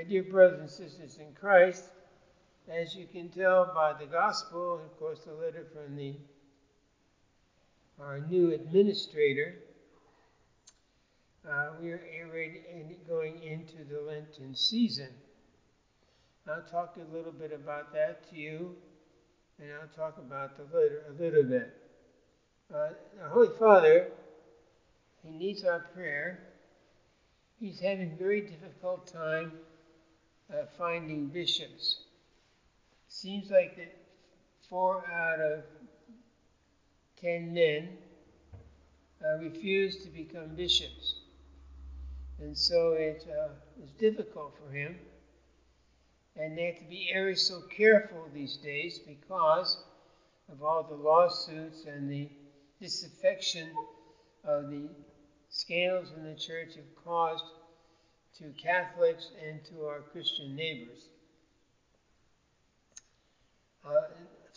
My dear brothers and sisters in Christ, as you can tell by the gospel, and of course the letter from the our new administrator, uh, we are going into the Lenten season. I'll talk a little bit about that to you, and I'll talk about the letter a little bit. Uh, our Holy Father, he needs our prayer. He's having a very difficult time uh, finding bishops. Seems like that four out of ten men uh, to become bishops. And so it uh, is difficult for him. And they have to be ever so careful these days because of all the lawsuits and the disaffection of the scandals in the church have caused to Catholics and to our Christian neighbors. Uh,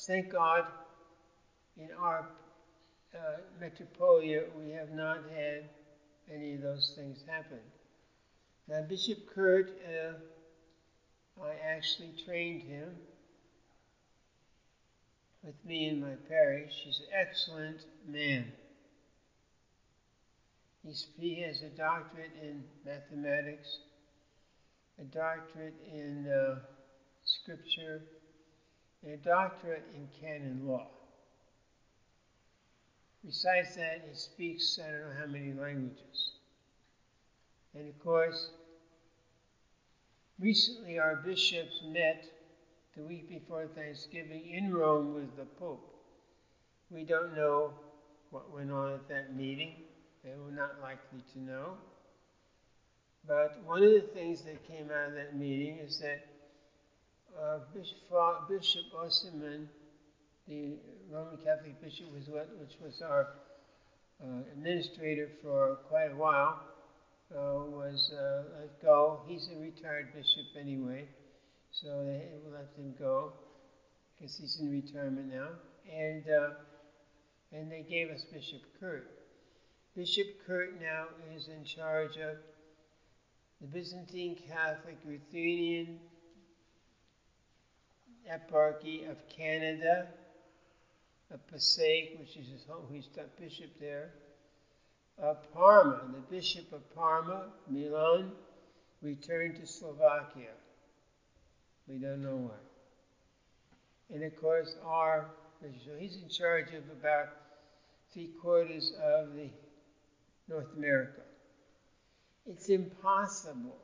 thank God, in our uh, metropolia, we have not had any of those things happen. Now, Bishop Kurt, uh, I actually trained him with me in my parish. He's an excellent man. He's, he has a doctorate in mathematics, a doctorate in uh, scripture, and a doctorate in canon law. Besides that, he speaks I don't know how many languages. And of course, recently our bishops met the week before Thanksgiving in Rome with the Pope. We don't know what went on at that meeting, and we're not likely to know. But one of the things that came out of that meeting is that uh, Bishop, Bishop the Roman Catholic bishop, was what, which was our uh, administrator for quite a while, uh, was uh, let go. He's a retired bishop anyway, so they let him go because he's in retirement now. And uh, and they gave us Bishop Kurt. Bishop Kurt now is in charge of the Byzantine Catholic Ruthenian Eparchy of Canada, of Passaic, which is his home, he's the bishop there, of Parma, the bishop of Parma, Milan, returned to Slovakia. We don't know why. And of course, our so he's in charge of about three quarters of the North America. It's impossible.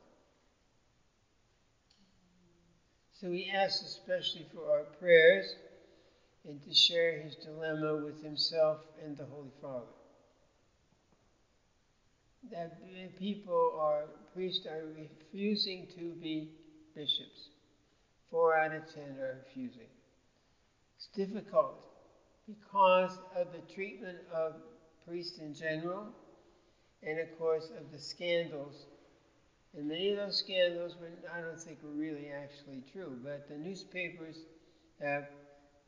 So he asks especially for our prayers and to share his dilemma with himself and the Holy Father. That people are, priests are refusing to be bishops. Four out of ten are refusing. It's difficult because of the treatment of priests in general and, of course, of the scandals. And many of those scandals were, I don't think, were really actually true, but the newspapers have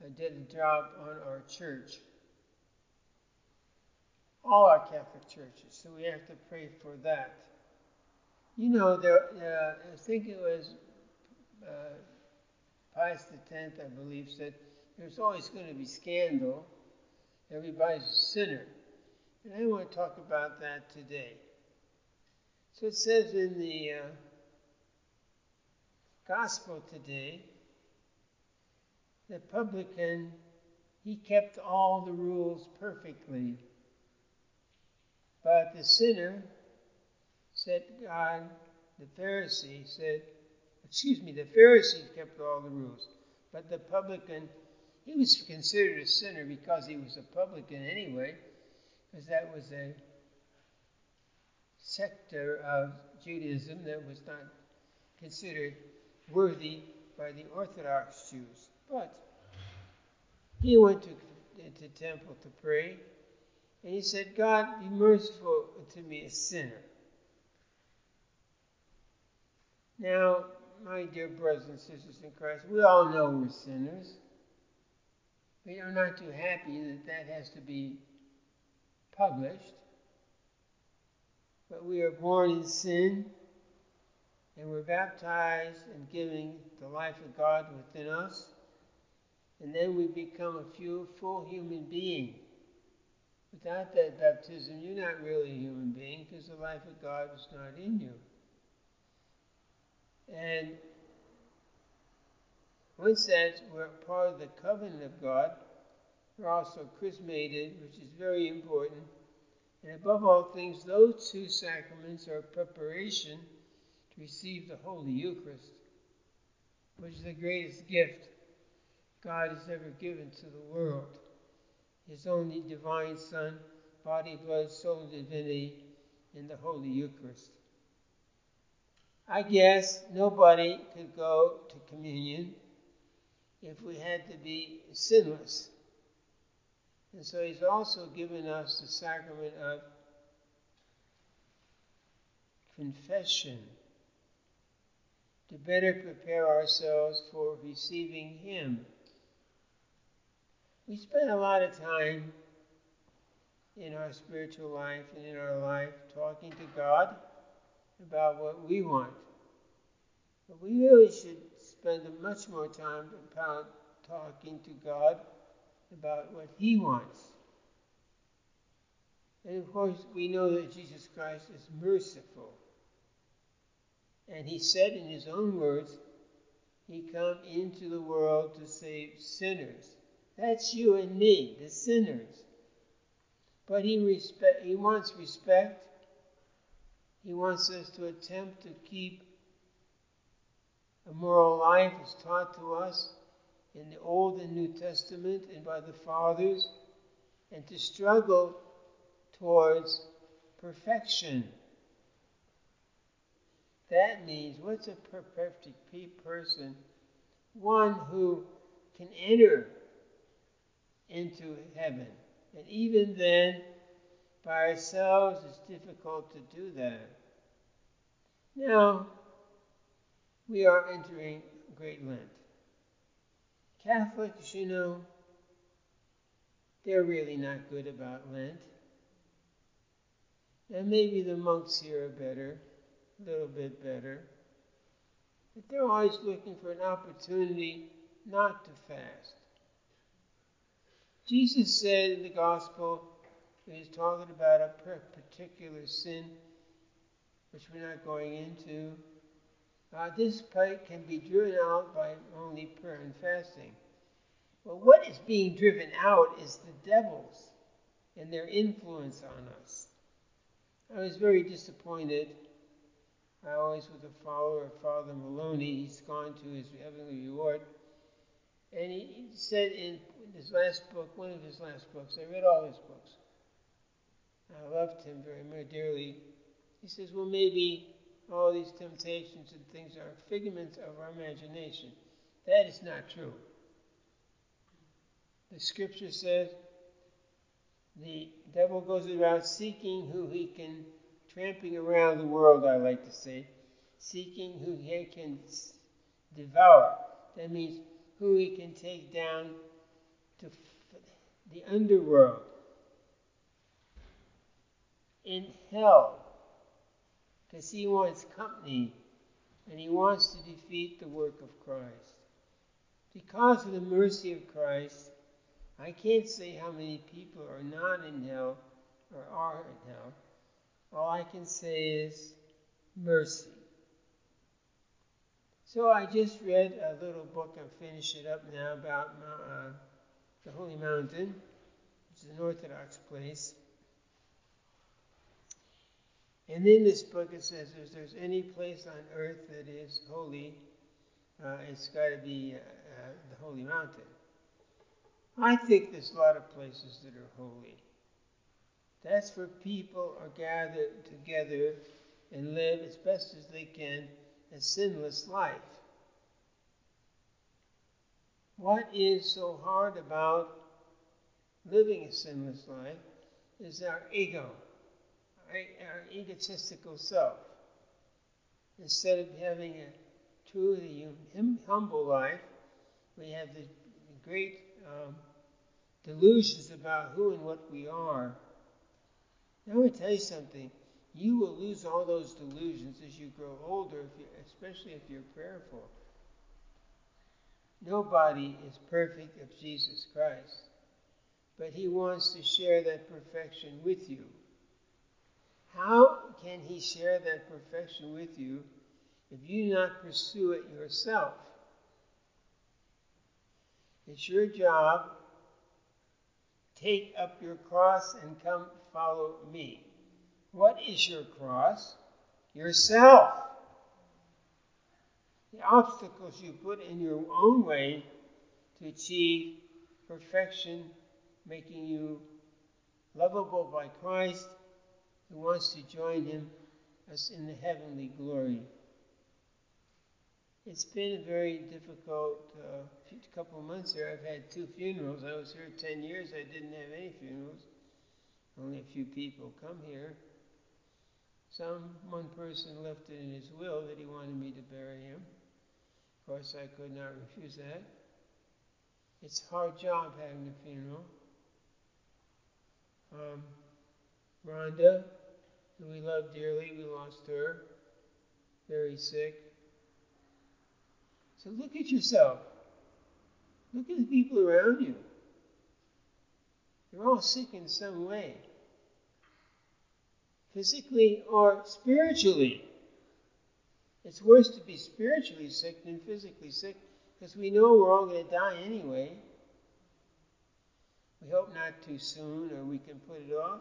uh, did a job on our church. All our Catholic churches, so we have to pray for that. You know, there, uh, I think it was uh, Pius X, I believe, said there's always going to be scandal. Everybody's a sinner. And I want to talk about that today. So it says in the uh, Gospel today, the publican, he kept all the rules perfectly. But the sinner said, God, the Pharisee said, excuse me, the Pharisee kept all the rules. But the publican, he was considered a sinner because he was a publican anyway, because that was a sector of Judaism that was not considered worthy by the Orthodox Jews. But he went to the temple to pray, and he said, God, be merciful to me, a sinner. Now, my dear brothers and sisters in Christ, we all know we're sinners. We are not too happy that that has to be published. But we are born in sin, and we're baptized and giving the life of God within us, and then we become a few, full human being. Without that baptism, you're not really a human being because the life of God is not in you. And once that we're part of the covenant of God, we're also chrismated, which is very important. And above all things, those two sacraments are preparation to receive the Holy Eucharist, which is the greatest gift God has ever given to the world. His only divine Son, body, blood, soul, divinity, in the Holy Eucharist. I guess nobody could go to communion if we had to be sinless. And so he's also given us the sacrament of confession to better prepare ourselves for receiving him. We spend a lot of time in our spiritual life and in our life talking to God about what we want. But we really should spend much more time about talking to God about what He wants. And of course, we know that Jesus Christ is merciful. And He said in His own words, He come into the world to save sinners. That's you and me, the sinners. But He, respect, he wants respect. He wants us to attempt to keep a moral life as taught to us in the Old and New Testament and by the Fathers, and to struggle towards perfection. That means what's a perfect person? One who can enter into heaven. And even then, by ourselves, it's difficult to do that. Now, we are entering Great Lent. Catholics, you know, they're really not good about Lent. And maybe the monks here are better, a little bit better. But they're always looking for an opportunity not to fast. Jesus said in the gospel, he was talking about a particular sin, which we're not going into, uh, this plague can be driven out by only prayer and fasting. Well, what is being driven out is the devils and their influence on us. I was very disappointed. I always was a follower of Father Maloney. He's gone to his heavenly reward. And he, said in his last book, one of his last books, I read all his books. I loved him very dearly. He says, well, maybe all these temptations and things are figments of our imagination. That is not true. The scripture says the devil goes around seeking who he can, tramping around the world, I like to say, seeking who he can devour. That means who he can take down to the underworld. In hell, because he wants company and he wants to defeat the work of Christ. Because of the mercy of Christ, I can't say how many people are not in hell or are in hell. All I can say is mercy. So I just read a little book, I'm it up now, about uh, the Holy Mountain, which is an Orthodox place. And in this book it says if there's any place on earth that is holy, uh, it's got to be uh, uh, the Holy Mountain. I think there's a lot of places that are holy. That's where people are gathered together and live as best as they can a sinless life. What is so hard about living a sinless life is our ego our egotistical self. Instead of having a truly humble life, we have the great um, delusions about who and what we are. Now, I tell you something. you will lose all those delusions as you grow older, if you, especially if you're prayerful. Nobody is perfect of Jesus Christ, but He wants to share that perfection with you. How can He share that perfection with you if you do not pursue it yourself? It's your job. Take up your cross and come follow me. What is your cross? Yourself. The obstacles you put in your own way to achieve perfection, making you lovable by Christ, who wants to join him as in the heavenly glory. It's been a very difficult uh, couple of months here. I've had two funerals. I was here 10 years. I didn't have any funerals. Only a few people come here. Some one person left it in his will that he wanted me to bury him. Of course, I could not refuse that. It's a hard job having a funeral. Um, Rhonda, who we love dearly, we lost her, very sick. So look at yourself. Look at the people around you. They're all sick in some way physically or spiritually. It's worse to be spiritually sick than physically sick because we know we're all going to die anyway. We hope not too soon or we can put it off.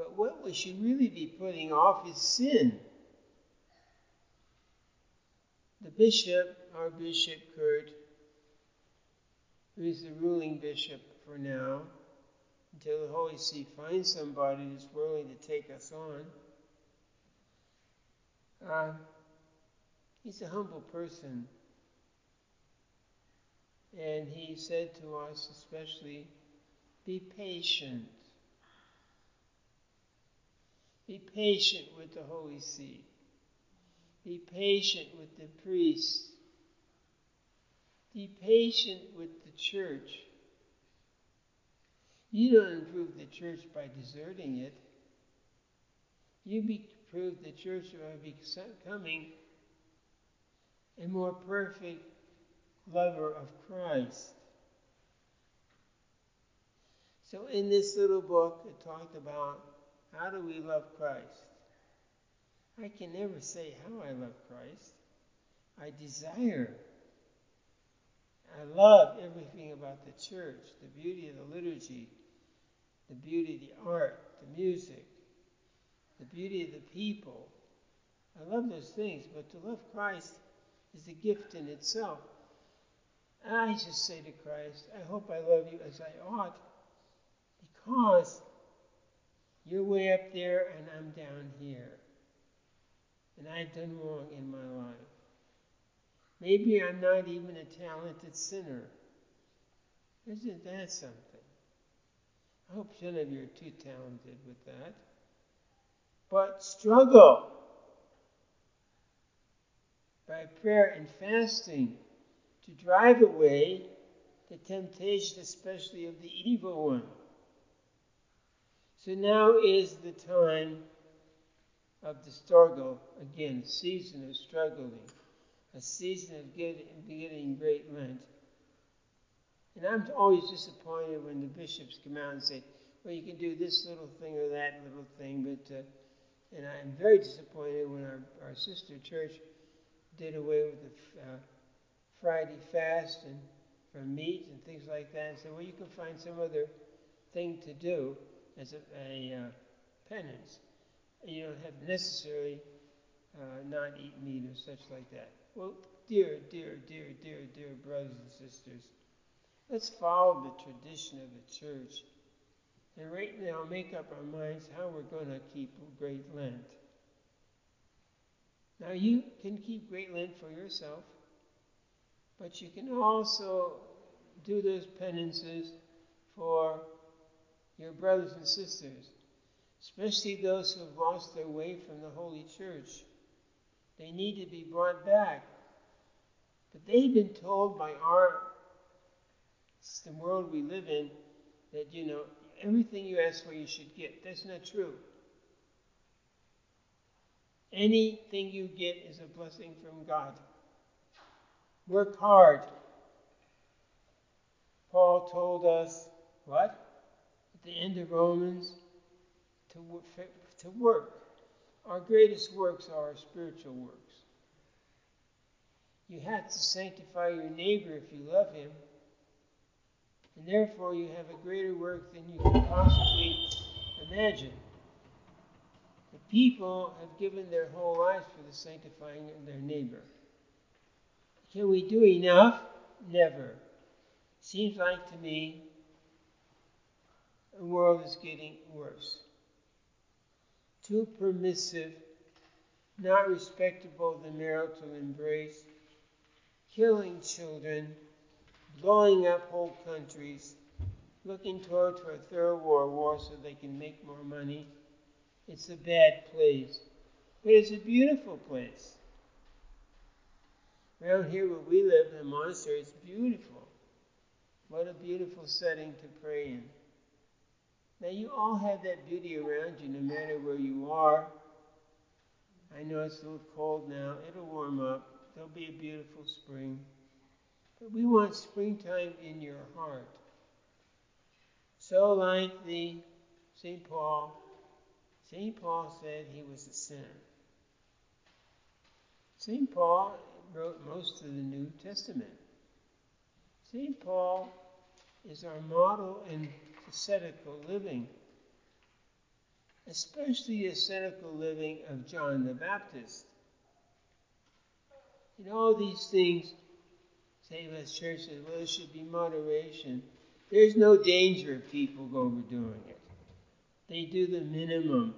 But what we should really be putting off is sin. The bishop, our bishop Kurt, who is the ruling bishop for now, until the Holy See finds somebody who's willing to take us on. Uh, he's a humble person. And he said to us, especially, be patient. Be patient with the Holy See. Be patient with the priests. Be patient with the church. You don't improve the church by deserting it. You improve the church by becoming a more perfect lover of Christ. So, in this little book, it talked about how do we love Christ. I can never say how I love Christ. I desire. I love everything about the church, the beauty of the liturgy, the beauty of the art, the music, the beauty of the people. I love those things, but to love Christ is a gift in itself. I just say to Christ, I hope I love you as I ought, because you're way up there and I'm down here. And I've done wrong in my life. Maybe I'm not even a talented sinner. Isn't that something? I hope none of you are too talented with that. But struggle by prayer and fasting to drive away the temptation, especially of the evil one. So now is the time of the struggle. Again, a season of struggling, a season of getting, getting great Lent. And I'm always disappointed when the bishops come out and say, well, you can do this little thing or that little thing, but, uh, and I'm very disappointed when our, our sister church did away with the uh, Friday fast and from meat and things like that and said, well, you can find some other thing to do as a, a uh, penance. And you don't have necessarily uh, not eat meat or such like that. Well, dear, dear, dear, dear, dear brothers and sisters, Let's follow the tradition of the church and right now make up our minds how we're going to keep Great Lent. Now, you can keep Great Lent for yourself, but you can also do those penances for your brothers and sisters, especially those who have lost their way from the Holy Church. They need to be brought back. But they've been told by our it's the world we live in that, you know, everything you ask for you should get. That's not true. Anything you get is a blessing from God. Work hard. Paul told us what? The end of Romans, to, to work. Our greatest works are our spiritual works. You have to sanctify your neighbor if you love him. And therefore, you have a greater work than you can possibly imagine. The people have given their whole lives for the sanctifying of their neighbor. Can we do enough? Never. Seems like to me the world is getting worse. Too permissive, not respectable the marital embrace, killing children, blowing up whole countries, looking toward for a third world war so they can make more money. It's a bad place, but it's a beautiful place. Around here where we live, in the monastery, it's beautiful. What a beautiful setting to pray in. Now, you all have that beauty around you no matter where you are. I know it's a little cold now, it'll warm up. There'll be a beautiful spring. But we want springtime in your heart. So, like the St. Paul, St. Paul said he was a sinner. St. Paul wrote most of the New Testament. St. Paul is our model in ascetical living, especially the ascetical living of John the Baptist. In all these things, St. West Church says, well, there should be moderation. There's no danger of people overdoing it. They do the minimum.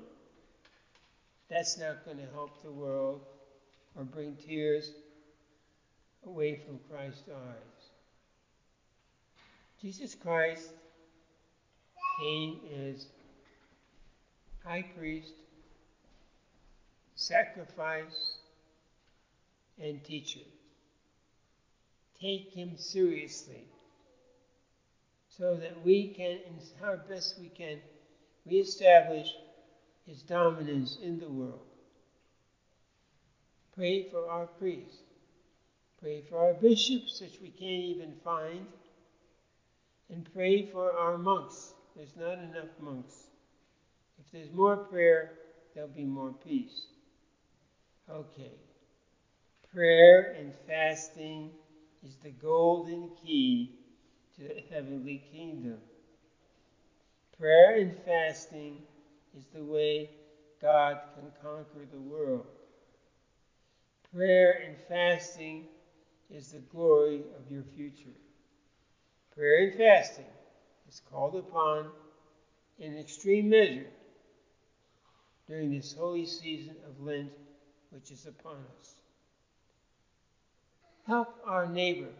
That's not going to help the world or bring tears away from Christ's eyes. Jesus Christ came is high priest, sacrifice, and teacher. Take him seriously so that we can, in our best we can, reestablish his dominance in the world. Pray for our priests. Pray for our bishops, which we can't even find. And pray for our monks. There's not enough monks. If there's more prayer, there'll be more peace. Okay. Prayer and fasting is the golden key to the heavenly kingdom. Prayer and fasting is the way God can conquer the world. Prayer and fasting is the glory of your future. Prayer and fasting is called upon in extreme measure during this holy season of Lent which is upon us. Help our neighbor.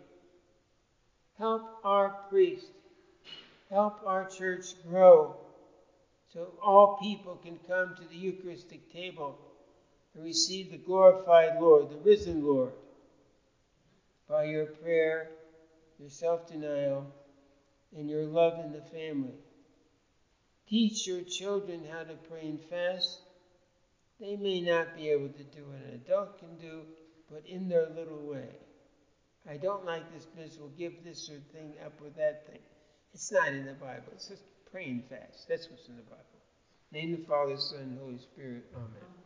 Help our priest. Help our church grow so all people can come to the Eucharistic table and receive the glorified Lord, the risen Lord, by your prayer, your self denial, and your love in the family. Teach your children how to pray and fast. They may not be able to do what an adult can do, but in their little way. I don't like this business. We'll give this or thing up or that thing. It's not in the Bible. It's just praying fast. That's what's in the Bible. Name the Father, Son, and Holy Spirit. Amen.